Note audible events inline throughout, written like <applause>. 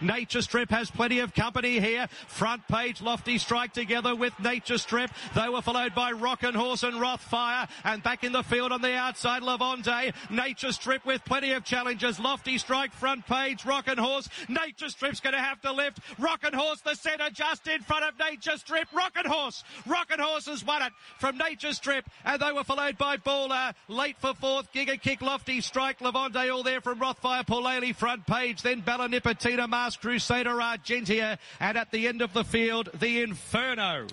Nature Strip has plenty of company here. Front page, Lofty Strike together with Nature Strip. They were followed by Roch 'n' Horse and Rothfire. And back in the field on the outside, Levante. Nature Strip with plenty of challenges. Lofty Strike, front page, Roch 'n' Horse. Nature Strip's going to have to lift. Roch 'n' Horse, the centre, just in front of Nature Strip. Roch 'n' Horse. Roch 'n' Horse has won it from Nature Strip. And they were followed by Baller. Late for fourth, Giga Kick, Lofty Strike, Levante all there from Rothfire, Paulele, front page. Then Bella Nipotina, Masked Crusader Argentia, and at the end of the field, the Inferno.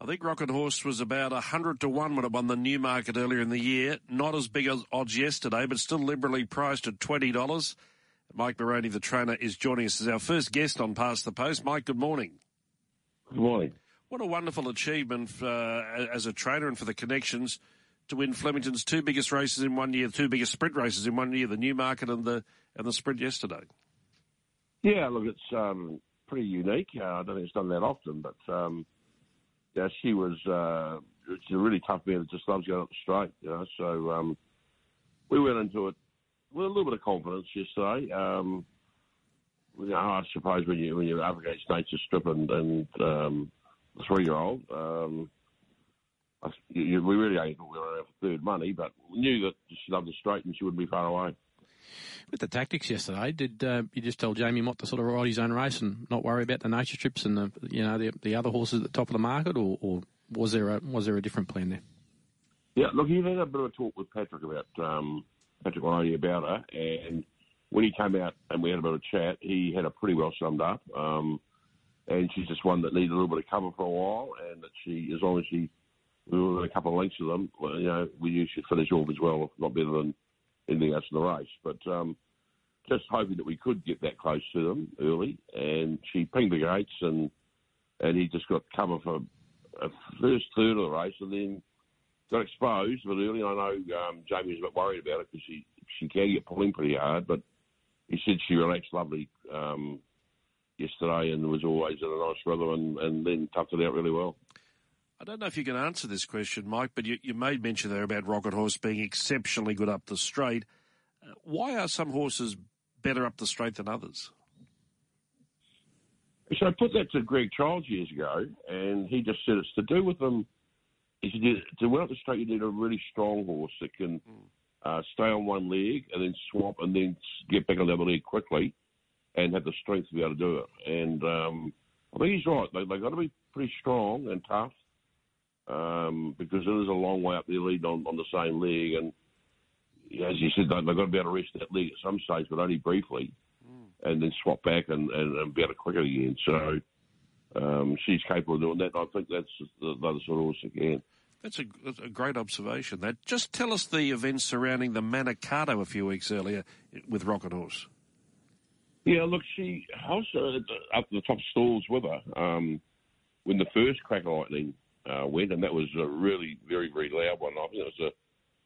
I think Roch 'n' Horse was about 100 to 1 when it won the Newmarket earlier in the year. Not as big as odds yesterday, but still liberally priced at $20. Mike Moroney, the trainer, is joining us as our first guest on Past the Post. Mike, good morning. Good morning. What a wonderful achievement uh, as a trainer and for the connections to win Flemington's two biggest races in one year, the two biggest sprint races in one year, the Newmarket and the and the sprint yesterday. Yeah, look, it's um, pretty unique. Uh, I don't think it's done that often, but um, yeah, she was uh, she's a really tough man that just loves going up the straight. You know, so um, we went into it with a little bit of confidence yesterday. Um, you know, I suppose when you when you're up against Nature Strip and, and um, the three year old, um, you, we really ain't thought we were around for third money, but we knew that she loved the straight and she wouldn't be far away with the tactics yesterday, did uh, you just tell Jamie Mott to sort of ride his own race and not worry about the Nature Strips and the you know the, the other horses at the top of the market, or, or was there a was there a different plan there? Yeah, look, he had a bit of a talk with Patrick about um, Patrick Riley about her, and when he came out and we had a bit of a chat, he had it pretty well summed up. Um, and she's just one that needed a little bit of cover for a while, and that she, as long as she, we were a couple of lengths of them, well, you know, we knew she'd finish off as well, if not better than in the race. But um, just hoping that we could get that close to them early. And she pinged the gates, and and he just got cover for a first third of the race, and then got exposed. But early, I know um, Jamie was a bit worried about it because she she can get pulling pretty hard. But he said she relaxed lovely um, yesterday and was always in a nice rhythm, and, and then toughed it out really well. I don't know if you can answer this question, Mike, but you, you made mention there about Roch 'n' Horse being exceptionally good up the straight. Uh, why are some horses better up the straight than others? So I put that to Greg Childs years ago, and he just said it's to do with them. He said to win up the straight, you need a really strong horse that can mm. uh, stay on one leg and then swap and then get back on the other leg quickly, and have the strength to be able to do it. And um, I think he's right. They, they've got to be pretty strong and tough um, because it is a long way up their lead on, on the same leg. And as you said, they've got to be able to rest that leg at some stage, but only briefly, mm. and then swap back and, and, and be able to quicker again. So um, she's capable of doing that. I think that's the, the other sort of horse again. That's a, that's a, great observation. That just tell us the events surrounding the Manikato a few weeks earlier with Roch 'n' Horse. Yeah, look, she I was uh, up the top stalls with her um, when the first crack lightning uh, went, and that was a really very very loud one. I think it was the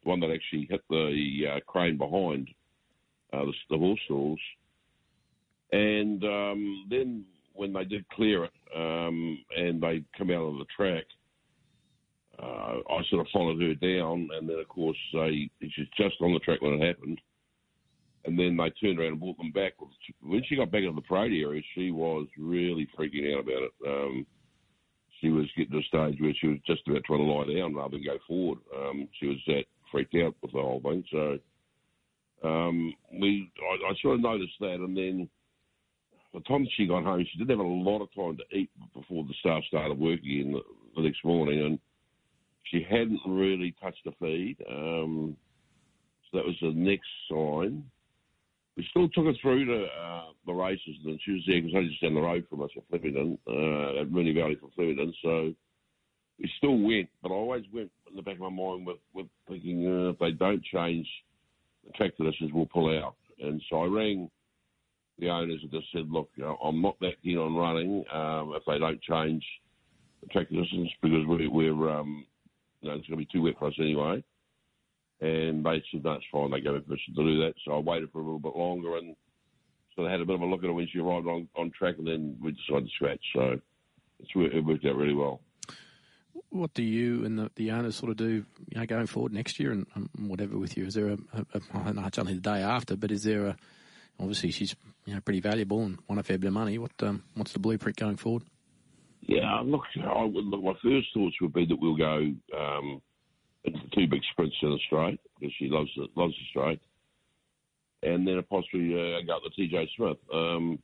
one that actually hit the uh, crane behind uh, the, the horse stalls. And um, then when they did clear it um, and they come out of the track, uh, I sort of followed her down, and then of course they she's just on the track when it happened. And then they turned around and brought them back. When she got back into the parade area, she was really freaking out about it. Um, she was getting to a stage where she was just about trying to lie down rather than go forward. Um, she was that freaked out with the whole thing. So um, we, I, I sort of noticed that, and then the time she got home, she didn't have a lot of time to eat before the staff started working in the, the next morning, and she hadn't really touched the feed. Um, so that was the next sign we still took her through to uh, the races, and she was there because only just down the road from us at Flemington, uh, at Moonee Valley from Flemington. So we still went, but I always went in the back of my mind with, with thinking uh, if they don't change the track conditions, we'll pull out. And so I rang the owners and just said, look, you know, I'm not that keen on running um, if they don't change the track conditions because we, we're, um, you know, it's going to be too wet for us anyway. And they said, that's fine. They gave me permission to do that. So I waited for a little bit longer and so they had a bit of a look at her when she arrived on, on track and then we decided to scratch. So it's, it worked out really well. What do you and the, the owners sort of do, you know, going forward next year and um, whatever with you? Is there a, a, a I know it's only the day after, but is there a, obviously she's you know pretty valuable and won a fair bit of money. What um, what's the blueprint going forward? Yeah, look, I would, look, my first thoughts would be that we'll go um, two big sprints in the straight because she loves the, loves the straight, and then possibly uh, go up TJ Smith. Um,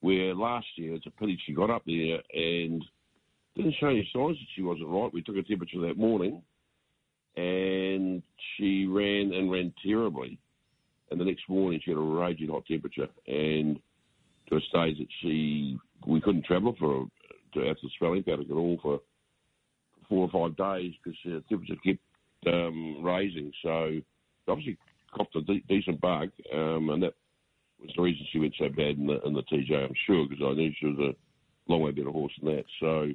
where last year it's a pity she got up there and didn't show any signs that she wasn't right. We took a temperature that morning, and she ran and ran terribly. And the next morning she had a raging hot temperature, and to a stage that she we couldn't travel for to out to Spelling Paddock at all for four or five days because the temperature kept um, raising. So obviously copped a de- decent bug, um, and that was the reason she went so bad in the, in the TJ. I'm sure because I knew she was a long way better horse than that. So.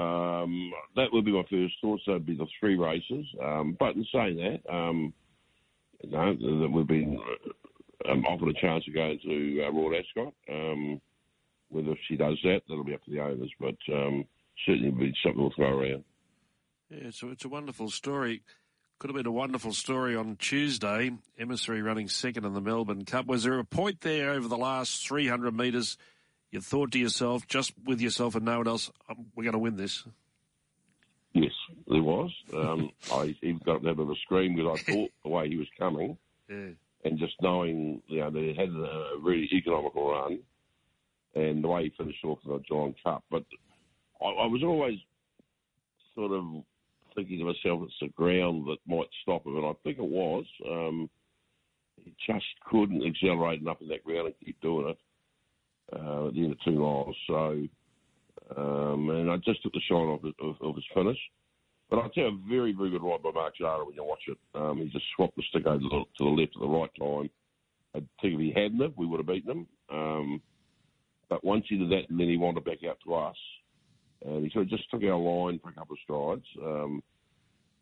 Um, that would be my first thought. So it'd be the three races. Um, but in saying that, um, you know, that we've been um, offered a chance of going to uh, Royal Ascot. Whether she does that, that'll be up to the owners. But certainly be something we'll throw around. Yeah, so it's a wonderful story. Could have been a wonderful story on Tuesday. Emissary running second in the Melbourne Cup. Was there a point there over the last 300 metres you thought to yourself, just with yourself and no one else, um, we're going to win this? Yes, there was. Um, <laughs> I even got a bit of a scream because I thought the way he was coming, <laughs> Yeah. and just knowing you know that he had a really economical run, and the way he finished off in the Geelong Cup. But I, I was always sort of thinking to myself, it's the ground that might stop him, and I think it was. Um, he just couldn't accelerate enough in that ground and keep doing it uh, at the end of two miles. So, um, and I just took the shine off, of, of his finish. But I'd say a very, very good ride by Mark Zahra when you watch it. Um, he just swapped the stick over to the, to the left at the right time. I think if he hadn't, we would have beaten him. Um, but once he did that, and then he wandered back out to us, and he sort of just took our line for a couple of strides. Um,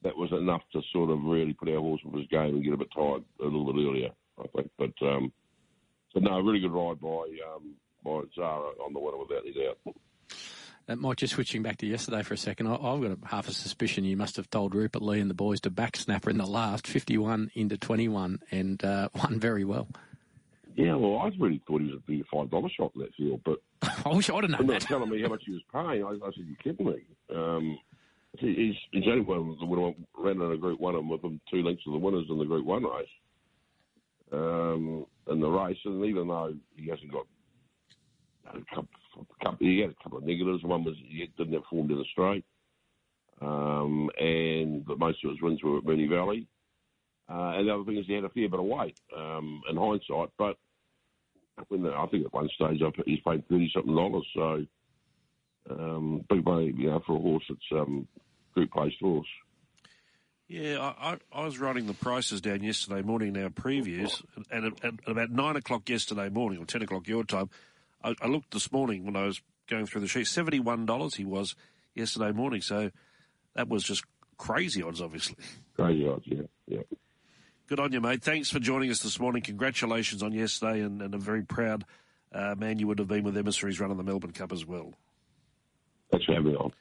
that was enough to sort of really put our horse with his game and get a bit tired a little bit earlier, I think. But um, so no, a really good ride by um, by Zahra on the winner without any doubt. Uh, Mike, just switching back to yesterday for a second, I, I've got a, half a suspicion you must have told Rupert Lee and the boys to back Snapper in the last 51 into 21 and uh, <laughs> won very well. Yeah, well, I really thought he was a big five dollar shot in that field, but <laughs> I wish I'd have known when they were that. telling me how much he was paying, I, I said, "You kidding me?" Um, he- he's he's only one would have ran in a Group One and with him two lengths of the winners in the Group One race. Um, in the race, and even though he hasn't got a couple, a couple, he had a couple of negatives. One was he didn't have form in the straight, um, and but most of his wins were at Moonee Valley. Uh, and the other thing is he had a fair bit of weight um, in hindsight, but I think at one stage I he's paid thirty something dollars. So um, big money, you know, for a horse that's um, group placed horse. Yeah, I, I, I was writing the prices down yesterday morning in our previews, and at, at about nine o'clock yesterday morning, or ten o'clock your time, I, I looked this morning when I was going through the sheet. Seventy-one dollars he was yesterday morning, so that was just crazy odds, obviously. Crazy odds, yeah, yeah. Good on you, mate. Thanks for joining us this morning. Congratulations on yesterday, and, and a very proud uh, man you would have been with Emissary's run in the Melbourne Cup as well. Thanks for having me on.